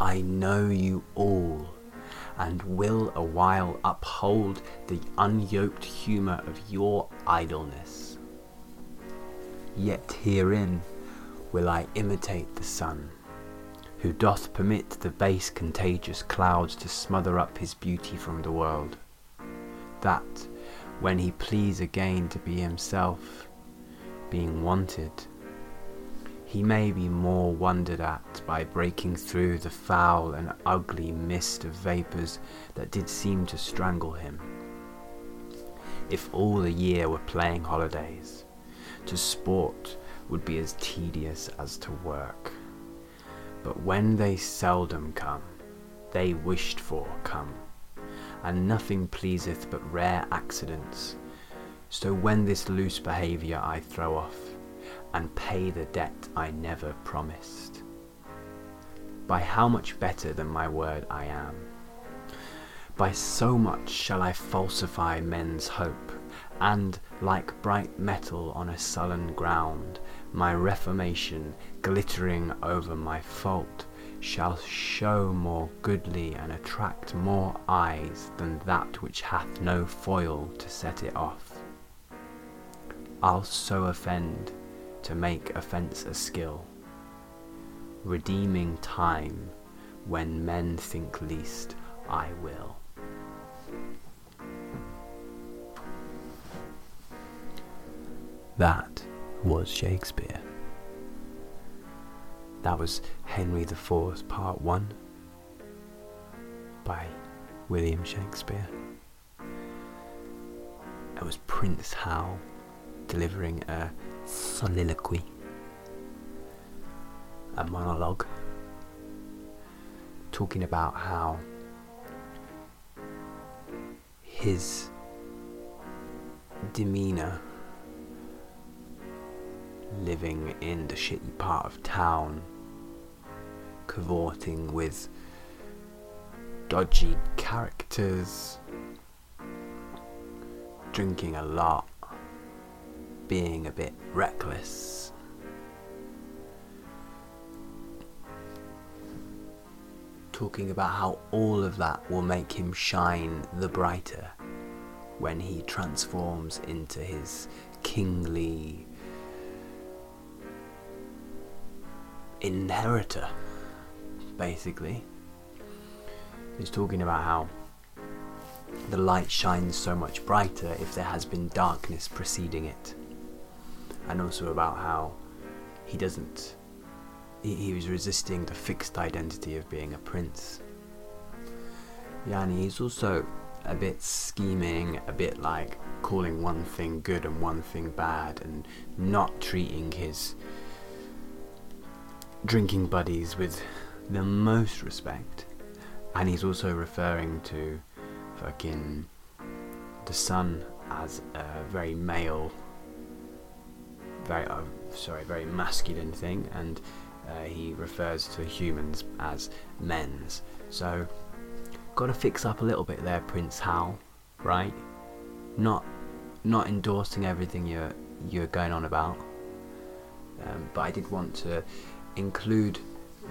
I know you all, and will a while uphold the unyoked humour of your idleness. Yet herein will I imitate the sun, who doth permit the base contagious clouds to smother up his beauty from the world, that, when he please again to be himself, being wanted, he may be more wondered at by breaking through the foul and ugly mist of vapours that did seem to strangle him. If all the year were playing holidays, to sport would be as tedious as to work. But when they seldom come, they wished for come, and nothing pleaseth but rare accidents. So when this loose behaviour I throw off, and pay the debt I never promised. By how much better than my word I am? By so much shall I falsify men's hope, and, like bright metal on a sullen ground, my reformation, glittering over my fault, shall show more goodly and attract more eyes than that which hath no foil to set it off. I'll so offend to make offence a skill, redeeming time when men think least I will. That was Shakespeare. That was Henry IV, Part 1 by William Shakespeare. It was Prince Hal delivering a soliloquy, a monologue, talking about how his demeanour living in the shitty part of town, cavorting with dodgy characters, drinking a lot, being a bit reckless. Talking about how all of that will make him shine the brighter when he transforms into his kingly inheritor, basically. He's talking about how the light shines so much brighter if there has been darkness preceding it and also about how he doesn't he, he was resisting the fixed identity of being a prince. And he's also a bit scheming a bit like calling one thing good and one thing bad and not treating his drinking buddies with the most respect. And he's also referring to fucking the sun as a very male very uh, sorry very masculine thing and uh, he refers to humans as men's. So gotta fix up a little bit there prince hal right? Not not endorsing everything you're you're going on about. Um, but i did want to include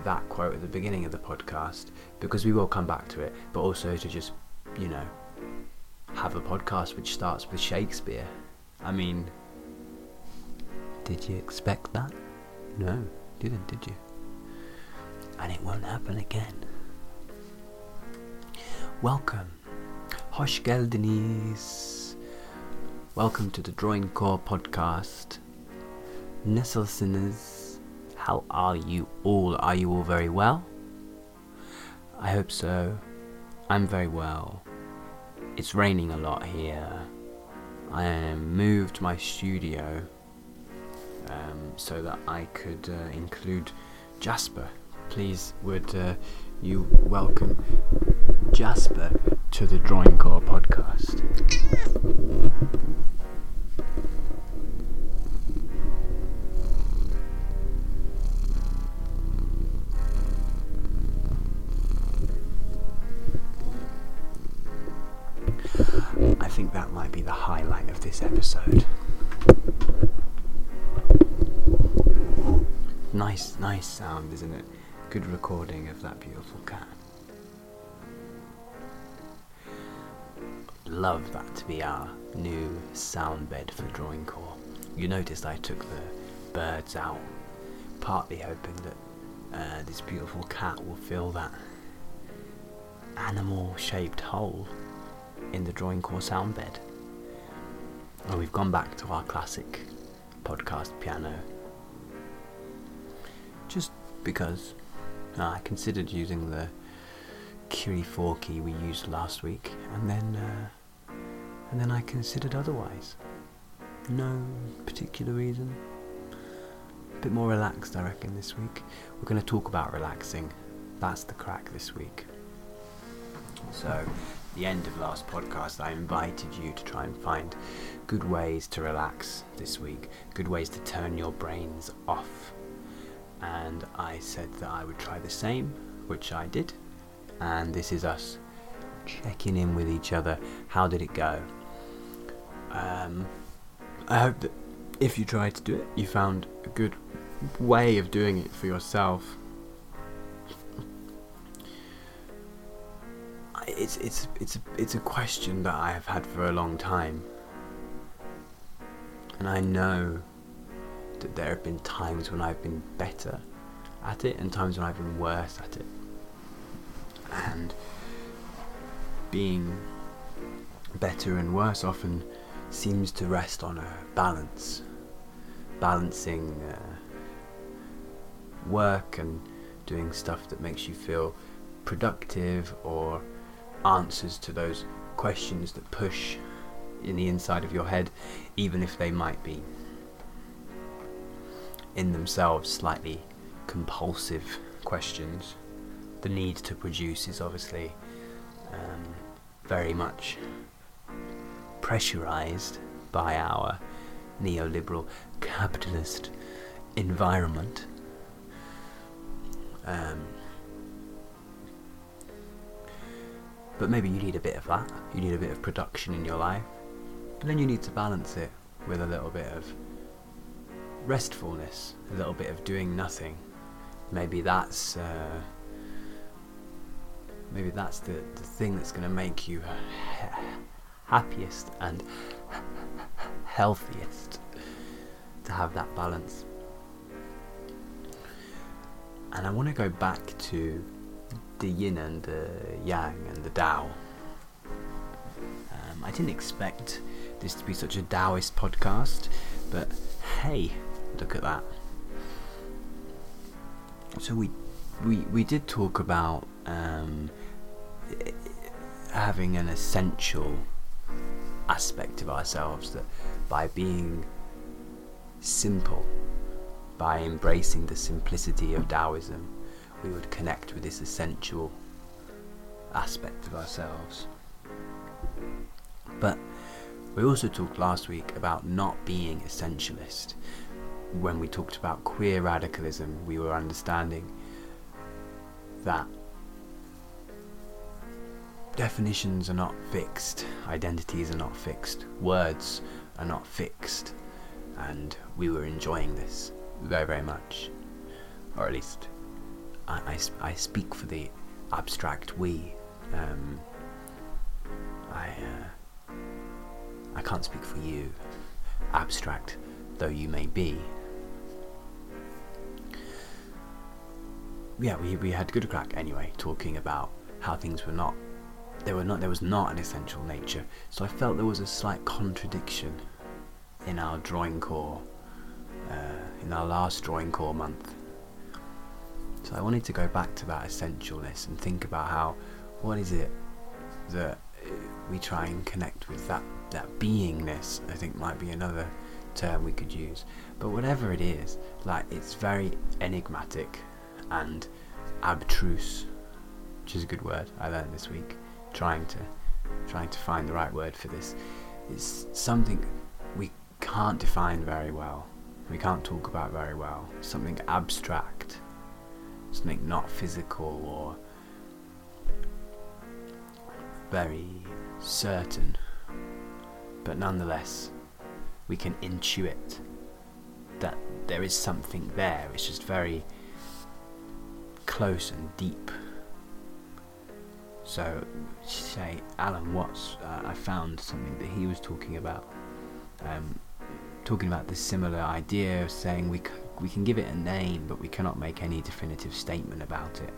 that quote at the beginning of the podcast because we will come back to it but also to just you know have a podcast which starts with shakespeare. I mean did you expect that? No, didn't, did you? And it won't happen again. Welcome, Hoş geldiniz. Welcome to the Droincore podcast. Nasılsınız? How are you all? Are you all very well? I hope so. I'm very well. It's raining a lot here. I am moved my studio um, so that I could uh, include Jasper. Please, would uh, you welcome Jasper to the Droincore podcast? I think that might be the highlight of this episode. Nice, sound, isn't it? good recording of that beautiful cat. Love that to be our new sound bed for droincore. You noticed I took the birds out, partly hoping that uh, this beautiful cat will fill that animal shaped hole in the droincore sound bed. And we've gone back to our classic podcast piano because uh, I considered using the Kiri 4 key we used last week, and then uh, and then I considered otherwise. No particular reason. A bit more relaxed, I reckon, this week. We're going to talk about relaxing. That's the crack this week. So, the end of last podcast, I invited you to try and find good ways to relax this week, good ways to turn your brains off. And I said that I would try the same, which I did. And this is us checking in with each other. How did it go? Um, I hope that if you tried to do it, you found a good way of doing it for yourself. It's it's it's it's a question that I have had for a long time, and I know that there have been times when I've been better at it and times when I've been worse at it, and being better and worse often seems to rest on a balance, balancing uh, work and doing stuff that makes you feel productive or answers to those questions that push in the inside of your head, even if they might be in themselves slightly compulsive questions. The need to produce is obviously um, very much pressurized by our neoliberal capitalist environment. Um, but maybe you need a bit of that. You need a bit of production in your life. But then you need to balance it with a little bit of restfulness, a little bit of doing nothing. Maybe that's uh, maybe that's the, the thing that's going to make you happiest and healthiest to have that balance. And I want to go back to the yin and the yang and the Tao. Um, I didn't expect this to be such a Taoist podcast, but hey, look at that. So we we we did talk about um, having an essential aspect of ourselves that by being simple, by embracing the simplicity of Taoism, we would connect with this essential aspect of ourselves. But we also talked last week about not being essentialist. When we talked about queer radicalism, we were understanding that definitions are not fixed, identities are not fixed, words are not fixed, and we were enjoying this very, very much. Or at least, I, I, I speak for the abstract we. Um, I, uh, I can't speak for you, abstract though you may be. Yeah, we, we had good crack anyway, talking about how things were not there were not there was not an essential nature. So I felt there was a slight contradiction in our droincore, uh, in our last droincore month. So I wanted to go back to that essentialness and think about how what is it that we try and connect with that that beingness. I think might be another term we could use. But whatever it is, like it's very enigmatic and abstruse, which is a good word I learned this week trying to trying to find the right word for this. It's something we can't define very well. We can't talk about very well. Something abstract, something not physical or very certain, but nonetheless, we can intuit that there is something there. It's just very close and deep. So, say Alan Watts, uh, I found something that he was talking about, um, talking about this similar idea of saying we c- we can give it a name, but we cannot make any definitive statement about it.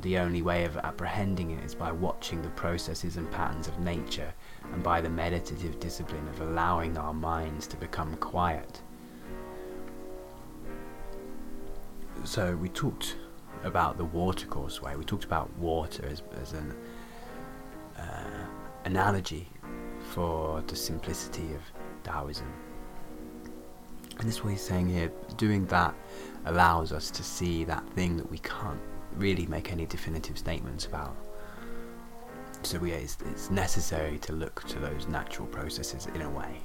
The only way of apprehending it is by watching the processes and patterns of nature, and by the meditative discipline of allowing our minds to become quiet. So we talked about the watercourse way. We talked about water as, as an uh, analogy for the simplicity of Taoism. And this is what he's saying here. Doing that allows us to see that thing that we can't really make any definitive statements about. So we, it's, it's necessary to look to those natural processes in a way.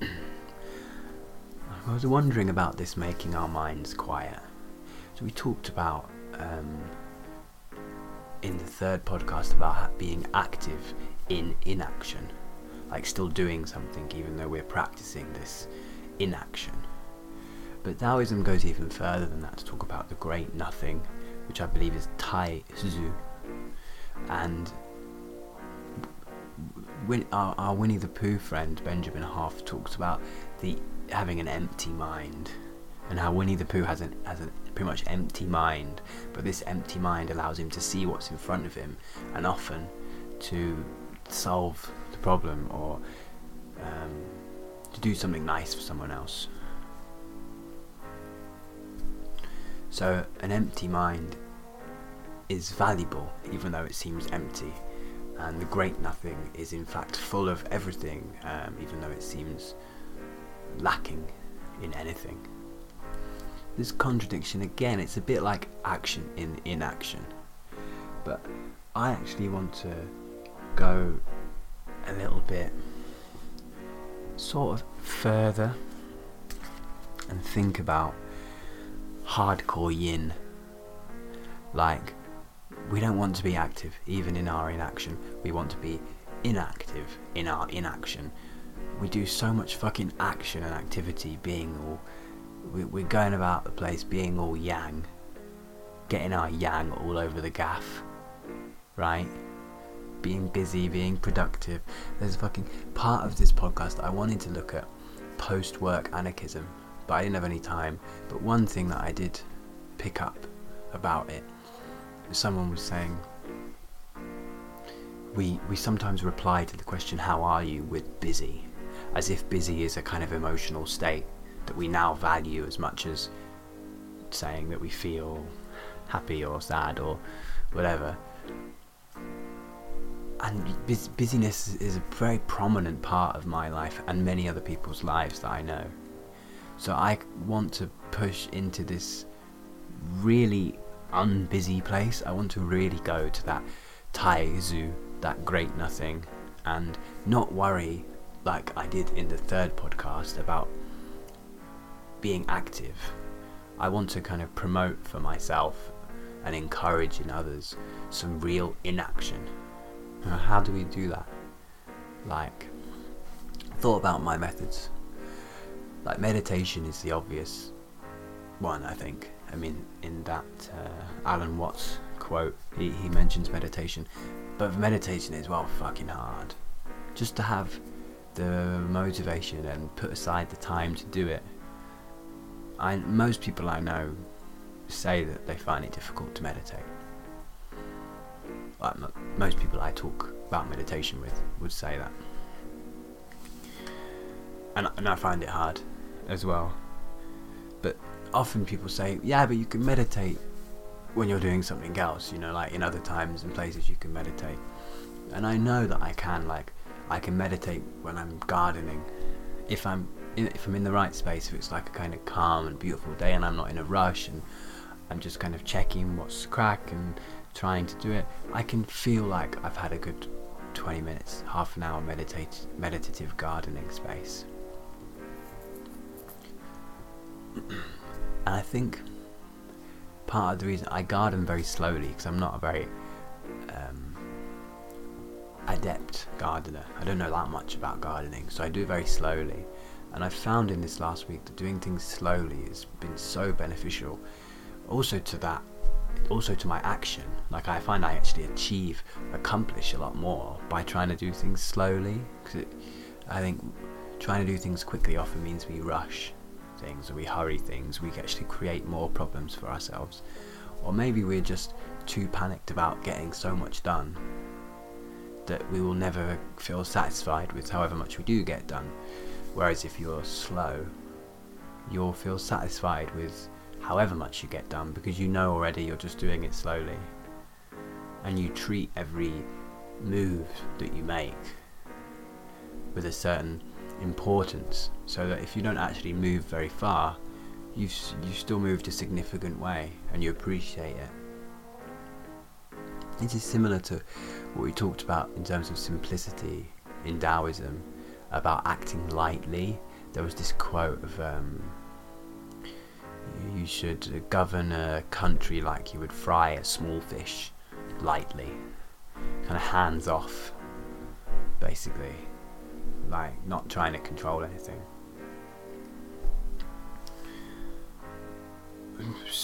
I was wondering about this making our minds quiet. So we talked about um, in the third podcast about being active in inaction, like still doing something even though we're practicing this inaction. But Taoism goes even further than that to talk about the great nothing, which I believe is Tai Xu. And our, our Winnie the Pooh friend Benjamin Hoff talks about the having an empty mind and how Winnie the Pooh has an has a pretty much empty mind, but this empty mind allows him to see what's in front of him, and often to solve the problem or um, to do something nice for someone else. So an empty mind is valuable, even though it seems empty, and the great nothing is in fact full of everything, um, even though it seems lacking in anything. This contradiction again, it's a bit like action in inaction. But I actually want to go a little bit sort of further and think about hardcore yin. Like, we don't want to be active even in our inaction, we want to be inactive in our inaction we do so much fucking action and activity being all we, are going about the place being all yang getting our yang all over the gaff right? Being busy being productive. There's a fucking part of this podcast i wanted to look at post-work anarchism but i didn't have any time. But one thing that i did pick up about it someone was saying we we sometimes reply to the question how are you with busy as if busy is a kind of emotional state that we now value as much as saying that we feel happy or sad or whatever. And bus- busyness is a very prominent part of my life and many other people's lives that I know. So I want to push into this really unbusy place. I want to really go to that Tai Xu, that great nothing, and not worry like I did in the third podcast about being active. I want to kind of promote for myself and encourage in others some real inaction. How do we do that? Like, thought about my methods. Like, meditation is the obvious one, I think. I mean, in that uh, Alan Watts quote, he, he mentions meditation. But meditation is, well, fucking hard. Just to have the motivation and put aside the time to do it. I, most people I know say that they find it difficult to meditate. Like most people I talk about meditation with would say that. And, and I find it hard as well. But often people say, yeah, but you can meditate when you're doing something else, you know, like in other times and places you can meditate. And I know that I can, like, I can meditate when I'm gardening. If I'm in, if I'm in the right space, if it's like a kind of calm and beautiful day, and I'm not in a rush, and I'm just kind of checking what's crack and trying to do it, I can feel like I've had a good 20 minutes, half an hour meditate meditative gardening space. and I think part of the reason I garden very slowly because I'm not a very um, adept gardener. I don't know that much about gardening, so I do very slowly. And I found in this last week that doing things slowly has been so beneficial. Also to that, also to my action. Like I find I actually achieve, accomplish a lot more by trying to do things slowly. Because I think trying to do things quickly often means we rush things or we hurry things. We actually create more problems for ourselves. Or maybe we're just too panicked about getting so much done that we will never feel satisfied with however much we do get done. Whereas if you're slow, you'll feel satisfied with however much you get done because you know already you're just doing it slowly. And you treat every move that you make with a certain importance so that if you don't actually move very far, you've, you still moved a significant way and you appreciate it. This is similar to what we talked about in terms of simplicity in Taoism, about acting lightly. There was this quote of um, you should govern a country like you would fry a small fish lightly, kind of hands off, basically, like not trying to control anything.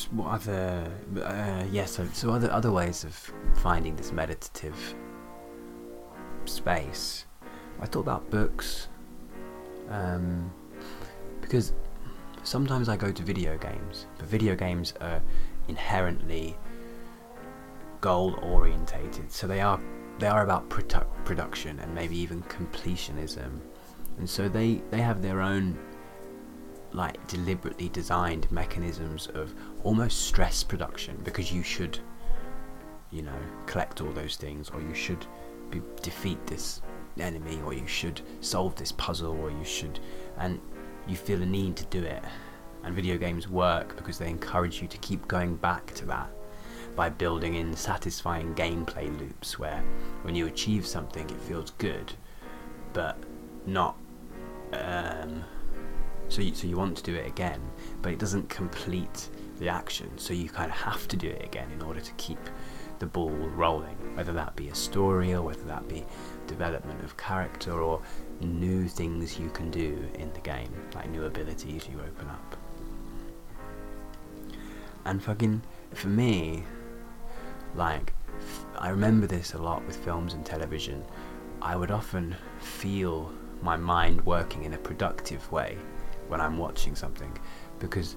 What other uh, yes yeah, so, so other other ways of finding this meditative space. I thought about books um, because sometimes i go to video games but video games are inherently goal orientated so they are they are about produ- production and maybe even completionism. And so they they have their own like deliberately designed mechanisms of almost stress production because you should you know collect all those things or you should be, defeat this enemy or you should solve this puzzle or you should and you feel a need to do it. And video games work because they encourage you to keep going back to that by building in satisfying gameplay loops where when you achieve something it feels good but not um, so you, so you want to do it again, but it doesn't complete the action. So you kind of have to do it again in order to keep the ball rolling, whether that be a story or whether that be development of character or new things you can do in the game, like new abilities you open up. And fucking, for me, like, I remember this a lot with films and television. I would often feel my mind working in a productive way when I'm watching something because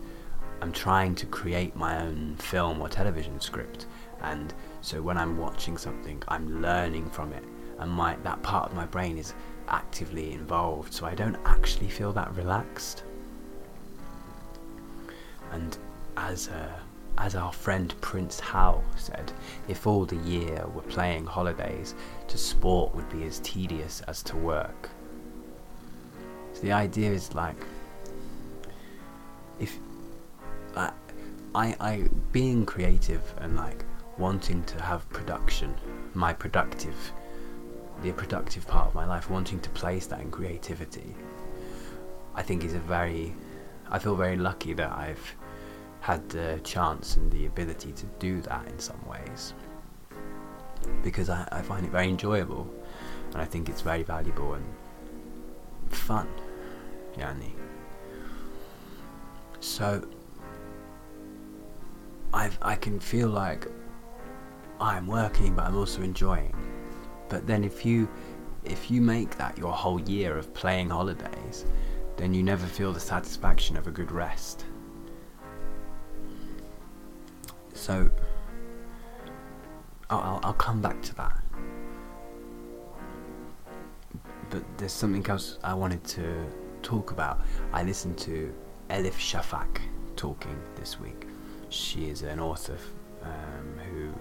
I'm trying to create my own film or television script. And so when I'm watching something I'm learning from it. And my that part of my brain is actively involved so I don't actually feel that relaxed. And as uh, as our friend Prince Hal said, if all the year were playing holidays, to sport would be as tedious as to work. So the idea is like if I, I, I being creative and like wanting to have production, my productive, the productive part of my life, wanting to place that in creativity, I think is a very, I feel very lucky that I've had the chance and the ability to do that in some ways because I, I find it very enjoyable and I think it's very valuable and fun. Yani. So I I can feel like I'm working, but I'm also enjoying. But then if you if you make that your whole year of playing holidays, then you never feel the satisfaction of a good rest. So I'll, I'll come back to that. But there's something else I wanted to talk about. I listened to Elif Shafak talking this week. She is an author um, who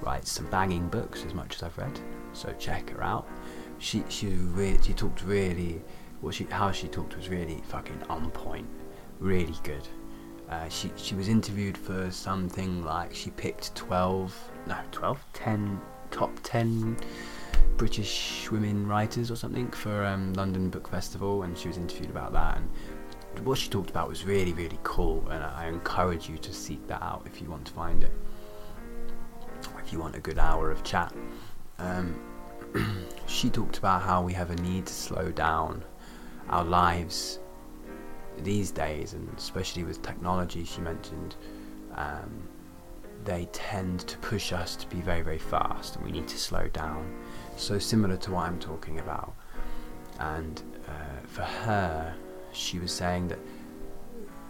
writes some banging books, as much as I've read. So check her out. She she re- she talked really she how she talked was really fucking on point, really good. Uh, she she was interviewed for something like she picked 12 no 12 10 top 10 British women writers or something for um, London Book Festival and she was interviewed about that and what she talked about was really, really cool, and I encourage you to seek that out if you want to find it. If you want a good hour of chat. Um, she talked about how we have a need to slow down. Our lives these days, and especially with technology, she mentioned, um, they tend to push us to be very, very fast, and we need to slow down. So similar to what I'm talking about. And uh, for her, she was saying that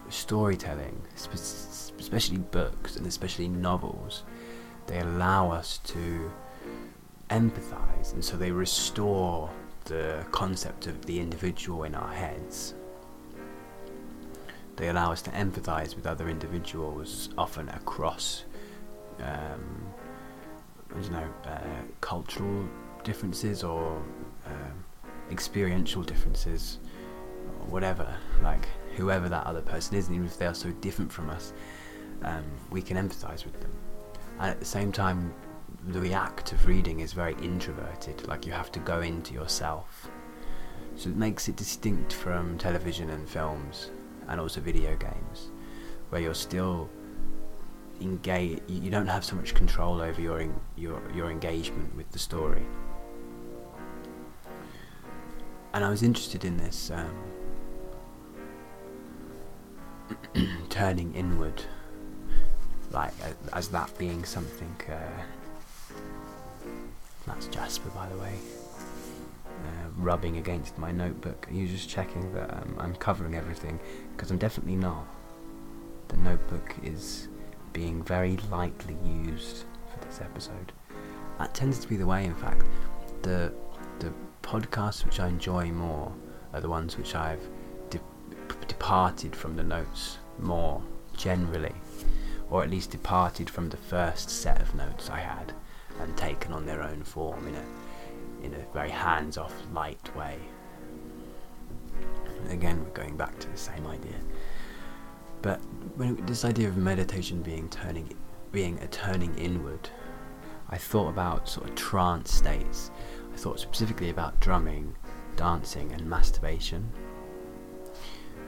storytelling, especially books and especially novels, they allow us to empathize, and so they restore the concept of the individual in our heads. They allow us to empathize with other individuals, often across, um, I don't know, uh, cultural differences or um, experiential differences, whatever. Like whoever that other person is, and even if they are so different from us, um, we can empathize with them. And at the same time, the act of reading is very introverted, like you have to go into yourself. So it makes it distinct from television and films and also video games, where you're still engage. You don't have so much control over your your your engagement with the story. And I was interested in this um, turning inward, like as that being something. Uh, that's Jasper, by the way. Uh, rubbing against my notebook. You're you just checking that um, I'm covering everything? Because I'm definitely not. The notebook is being very lightly used for this episode. That tends to be the way, in fact. The the podcasts which I enjoy more are the ones which I've departed from the notes more generally, or at least departed from the first set of notes I had and taken on their own form in a in a very hands-off, light way. Again, we're going back to the same idea. But when this idea of meditation being turning, being a turning inward, I thought about sort of trance states. I thought specifically about drumming, dancing, and masturbation.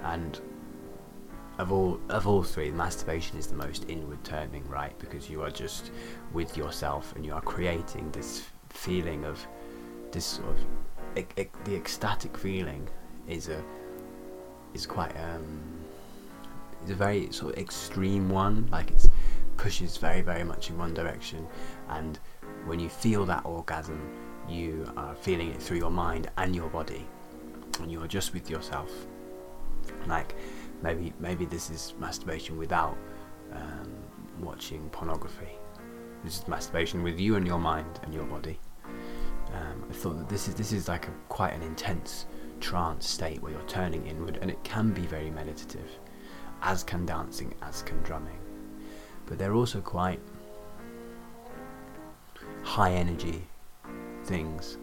And of all of all three, masturbation is the most inward turning, right? Because you are just with yourself and you are creating this feeling of this sort of the ecstatic feeling is a is quite um it's a very sort of extreme one. Like it pushes very very much in one direction. And when you feel that orgasm you are feeling it through your mind and your body. And you are just with yourself like maybe maybe this is masturbation without um, watching pornography. This is masturbation with you and your mind and your body. Um, I thought that this is this is like a, quite an intense trance state where you're turning inward, and it can be very meditative, as can dancing, as can drumming. But they're also quite high energy things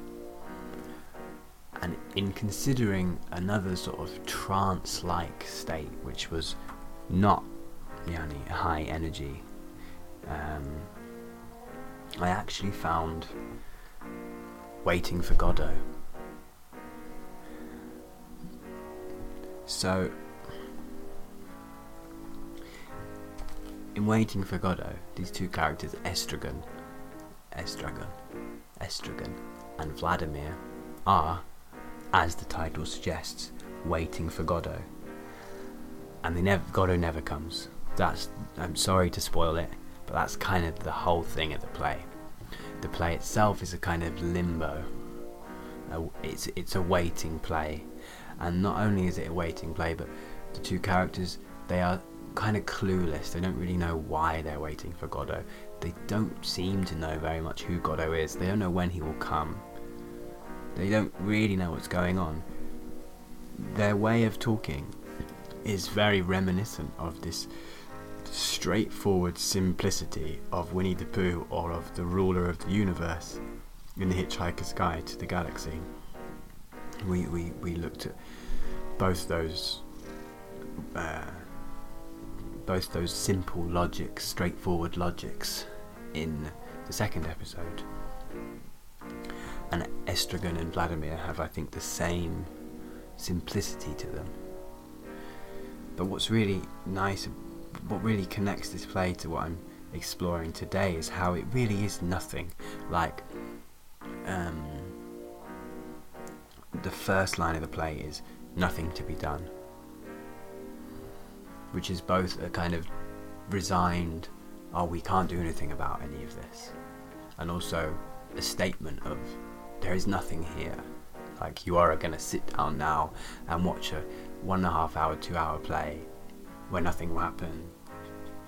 and in considering another sort of trance like state, which was not yani, high energy, um, I actually found Waiting for Godot. So, in Waiting for Godot, these two characters, Estragon, Estragon, Estragon, and Vladimir, are as the title suggests, waiting for Godot. And they never, Godot never comes. That's, I'm sorry to spoil it, but that's kind of the whole thing of the play. The play itself is a kind of limbo. It's, it's a waiting play. And not only is it a waiting play, but the two characters, they are kind of clueless. They don't really know why they're waiting for Godot. They don't seem to know very much who Godot is. They don't know when he will come. They don't really know what's going on. Their way of talking is very reminiscent of this straightforward simplicity of Winnie the Pooh or of the ruler of the universe in The Hitchhiker's Guide to the Galaxy. We, we, we looked at both those uh, both those simple logics, straightforward logics in the second episode Estragon and Vladimir have, I think, the same simplicity to them. But what's really nice, what really connects this play to what I'm exploring today is how it really is nothing. Like, um, the first line of the play is nothing to be done. which is both a kind of resigned, oh, we can't do anything about any of this, and also a statement of there is nothing here. Like you are going to sit down now and watch a one and a half hour, two hour play where nothing will happen.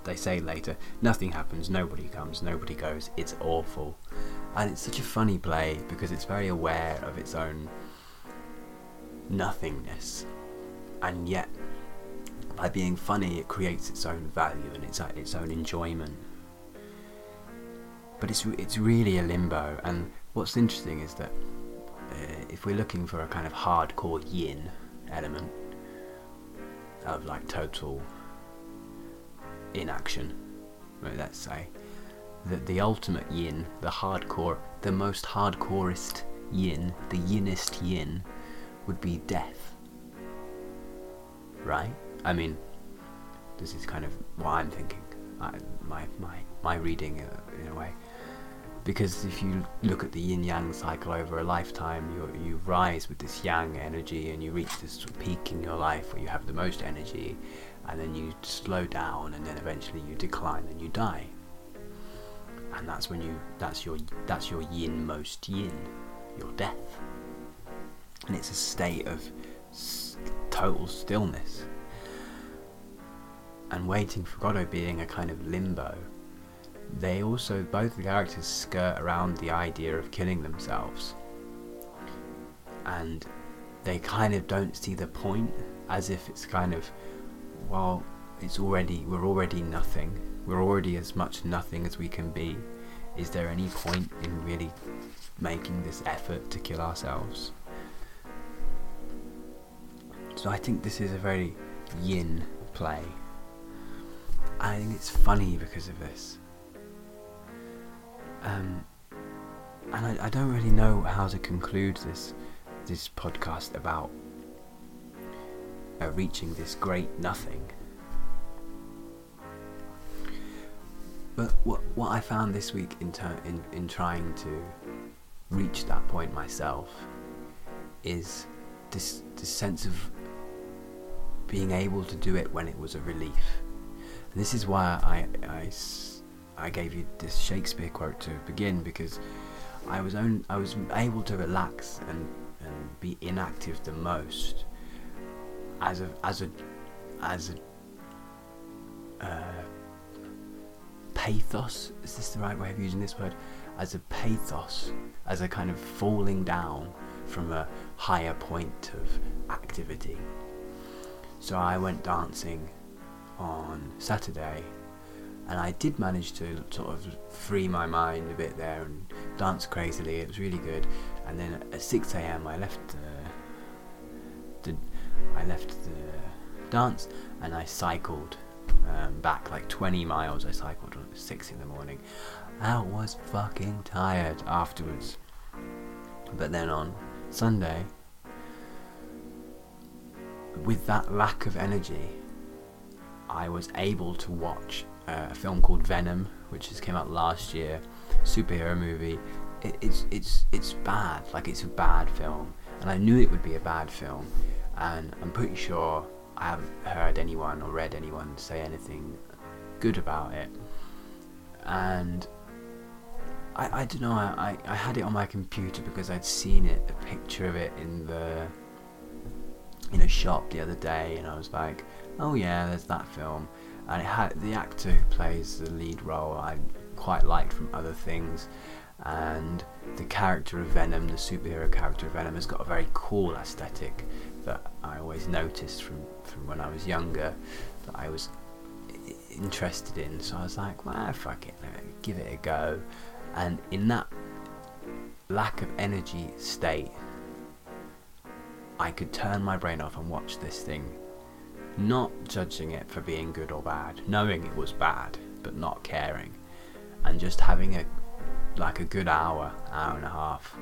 They say later, nothing happens, nobody comes, nobody goes, it's awful. And it's such a funny play because it's very aware of its own nothingness. And yet, by being funny, it creates its own value and its, uh, its own enjoyment. But it's, it's really a limbo. And what's interesting is that uh, if we're looking for a kind of hardcore yin element of like total inaction, let's say, that the ultimate yin, the hardcore, the most hardcorest yin, the yinest yin, would be death. Right? I mean, this is kind of what I'm thinking. I, my my my reading uh, in a way. Because if you look at the yin yang cycle over a lifetime, you you rise with this yang energy, and you reach this peak in your life where you have the most energy, and then you slow down, and then eventually you decline and you die. And that's when you that's your that's your yin most yin your death. And it's a state of total stillness. And waiting for Godot being a kind of limbo they also both the characters skirt around the idea of killing themselves and they kind of don't see the point as if it's kind of well it's already we're already nothing we're already as much nothing as we can be. Is there any point in really making this effort to kill ourselves? So I think this is a very yin play. I think it's funny because of this. Um, and I, I don't really know how to conclude this this podcast about uh, reaching this great nothing. But what what I found this week in ter- in in trying to reach that point myself is this this sense of being able to do it when it was a relief. And this is why I, I, I gave you this Shakespeare quote to begin because I was on, I was able to relax and, and be inactive the most as a as a as a uh, pathos. Is this the right way of using this word? As a pathos as a kind of falling down from a higher point of activity. So I went dancing on Saturday and I did manage to sort of free my mind a bit there and dance crazily it was really good and then at 6am I left the, the I left the dance and I cycled um, back like 20 miles. I cycled at 6 in the morning. I was fucking tired afterwards. But then on Sunday, with that lack of energy, I was able to watch uh, a film called Venom, which has came out last year, superhero movie. It, it's it's it's bad, like it's a bad film, and I knew it would be a bad film, and I'm pretty sure I haven't heard anyone or read anyone say anything good about it. And I, I don't know, I, I had it on my computer because I'd seen it, a picture of it in the in a shop the other day and I was like, oh yeah, there's that film. And had the actor who plays the lead role I quite liked from other things. And the character of Venom, the superhero character of Venom, has got a very cool aesthetic that I always noticed from, from when I was younger that I was interested in. So I was like, well, ah, fuck it, give it a go. And in that lack of energy state, I could turn my brain off and watch this thing, not judging it for being good or bad, knowing it was bad, but not caring, and just having a like a good hour, hour and a half,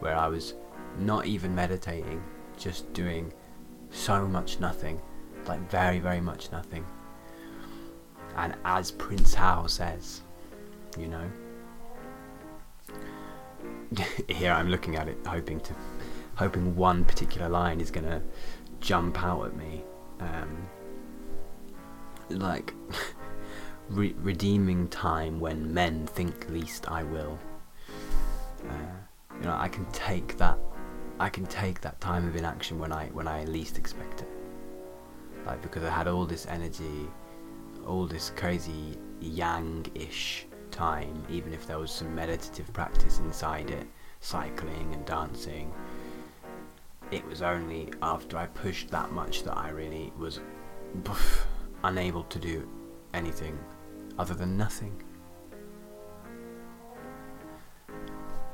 where I was not even meditating, just doing so much nothing, like very, very much nothing. And as Prince Hal says, you know, here I'm looking at it, hoping to, hoping one particular line is gonna jump out at me. Um, like re- redeeming time when men think least I will. Uh, you know, I can take that. I can take that time of inaction when I when I least expect it. Like because I had all this energy, all this crazy yang-ish time, even if there was some meditative practice inside it, cycling and dancing. It was only after I pushed that much that I really was unable to do anything other than nothing.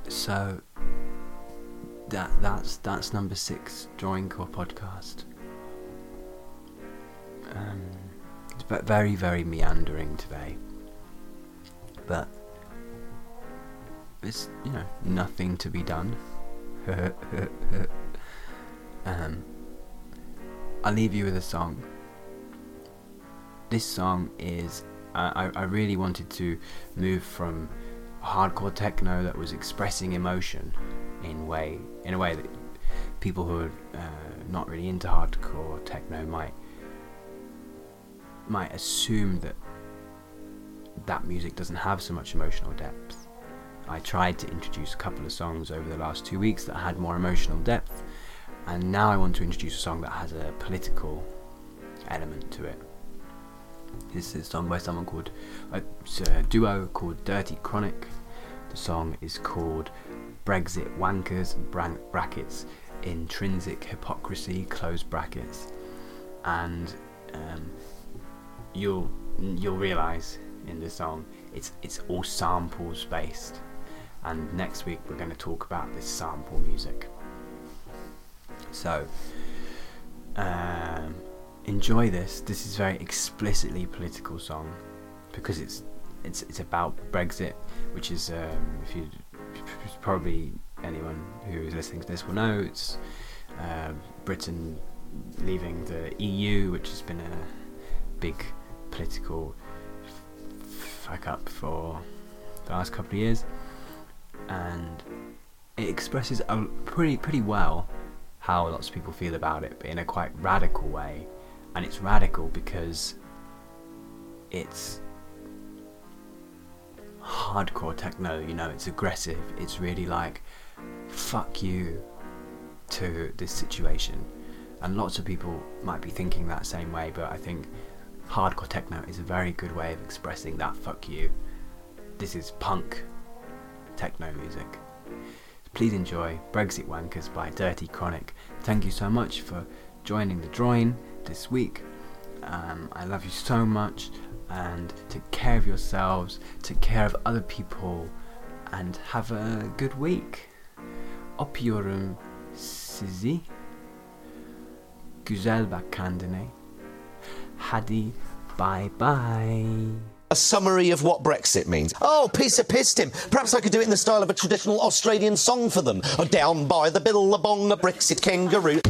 So that that's that's number six Droincore podcast. Um, it's very very meandering today, but it's you know nothing to be done. um, I'll leave you with a song. This song is I, I really wanted to move from hardcore techno that was expressing emotion in way in a way that people who are uh, not really into hardcore techno might might assume that that music doesn't have so much emotional depth. I tried to introduce a couple of songs over the last two weeks that had more emotional depth, and now I want to introduce a song that has a political element to it. This is a song by someone called, uh, a duo called Dirty Chronic. The song is called Brexit Wankers, brackets, Intrinsic Hypocrisy, close brackets. And um, you'll, you'll realise in the song it's, it's all samples based. And next week we're going to talk about this sample music. So, um, enjoy this. This is a very explicitly political song because it's it's it's about Brexit, which is um, if you probably anyone who is listening to this will know it's uh, Britain leaving the EU, which has been a big political fuck up for the last couple of years, and it expresses a pretty pretty well how lots of people feel about it, but in a quite radical way and it's radical because it's hardcore techno, you know, it's aggressive, it's really like fuck you to this situation. And lots of people might be thinking that same way, but I think hardcore techno is a very good way of expressing that fuck you. This is punk techno music. Please enjoy Brexit Wankers by Dirty Chronic. Thank you so much for joining the drawing this week. Um, I love you so much, and take care of yourselves, take care of other people, and have a good week. Öpüyorum sizi. Güzel bak kendine. Hadi bye bye. A summary of what Brexit means. Oh, piece of pissed him. Perhaps I could do it in the style of a traditional Australian song for them. Oh, down by the billabong, a Brexit kangaroo.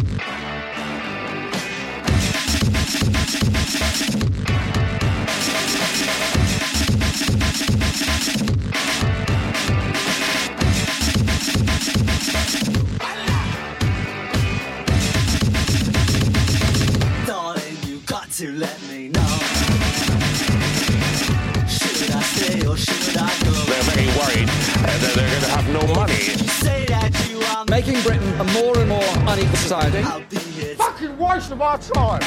To let society. I'll be here. Fucking waste of our time.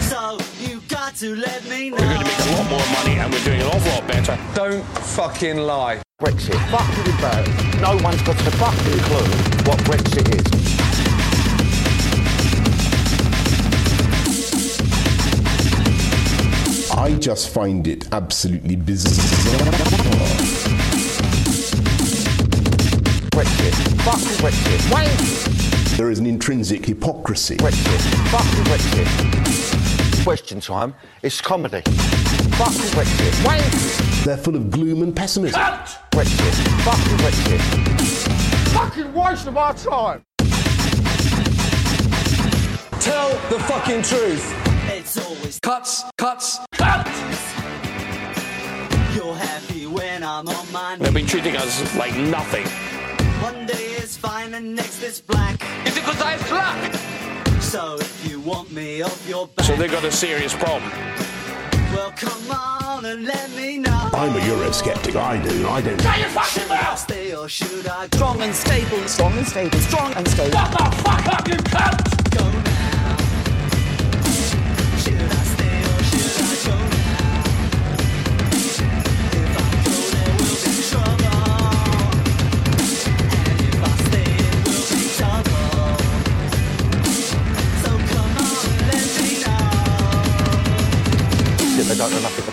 So you got to let me know. We're going to make a lot more money and we're doing an awful lot better. Don't fucking lie. Brexit. Fucking embarrassed. No one's got a fucking clue what Brexit is. I just find it absolutely bizarre. Brexit. Fucking Brexit. Wank. There is an intrinsic hypocrisy. Brexit. Fucking Brexit. Question time. It's comedy. Fucking Brexit. Wank. They're full of gloom and pessimism. Cut! Brexit. Fucking Brexit. Fucking waste of our time. Tell the fucking truth. It's always Cuts, cuts, Cut! you're happy when I'm on my They've been treating us like nothing. One day is fine and next is black. Is it because I slack? So if you want me off your back, So they've got a serious problem. well, come on and let me know. I'm a Eurosceptic. I do. I don't. Shut your fucking mouth! Stay or should I go? Strong and stable. Strong and stable. Strong and stable. What the fuck up, you cunt?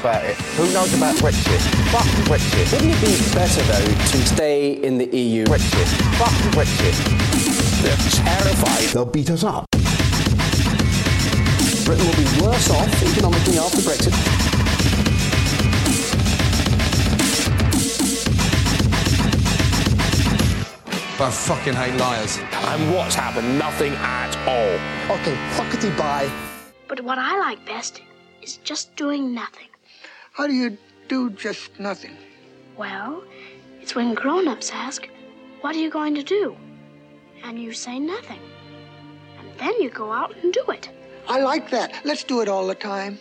About it. Who knows about Brexit? Fuck Brexit. Wouldn't it be better, though, to stay in the EU? Brexit. Fuck Brexit. They're terrified. They'll beat us up. Britain will be worse off economically after Brexit. I fucking hate liars. And what's happened? Nothing at all. Okay, fuckety bye. But what I like best is just doing nothing. How do you do just nothing? Well, it's when grown ups ask, What are you going to do? And you say nothing. And then you go out and do it. I like that. Let's do it all the time.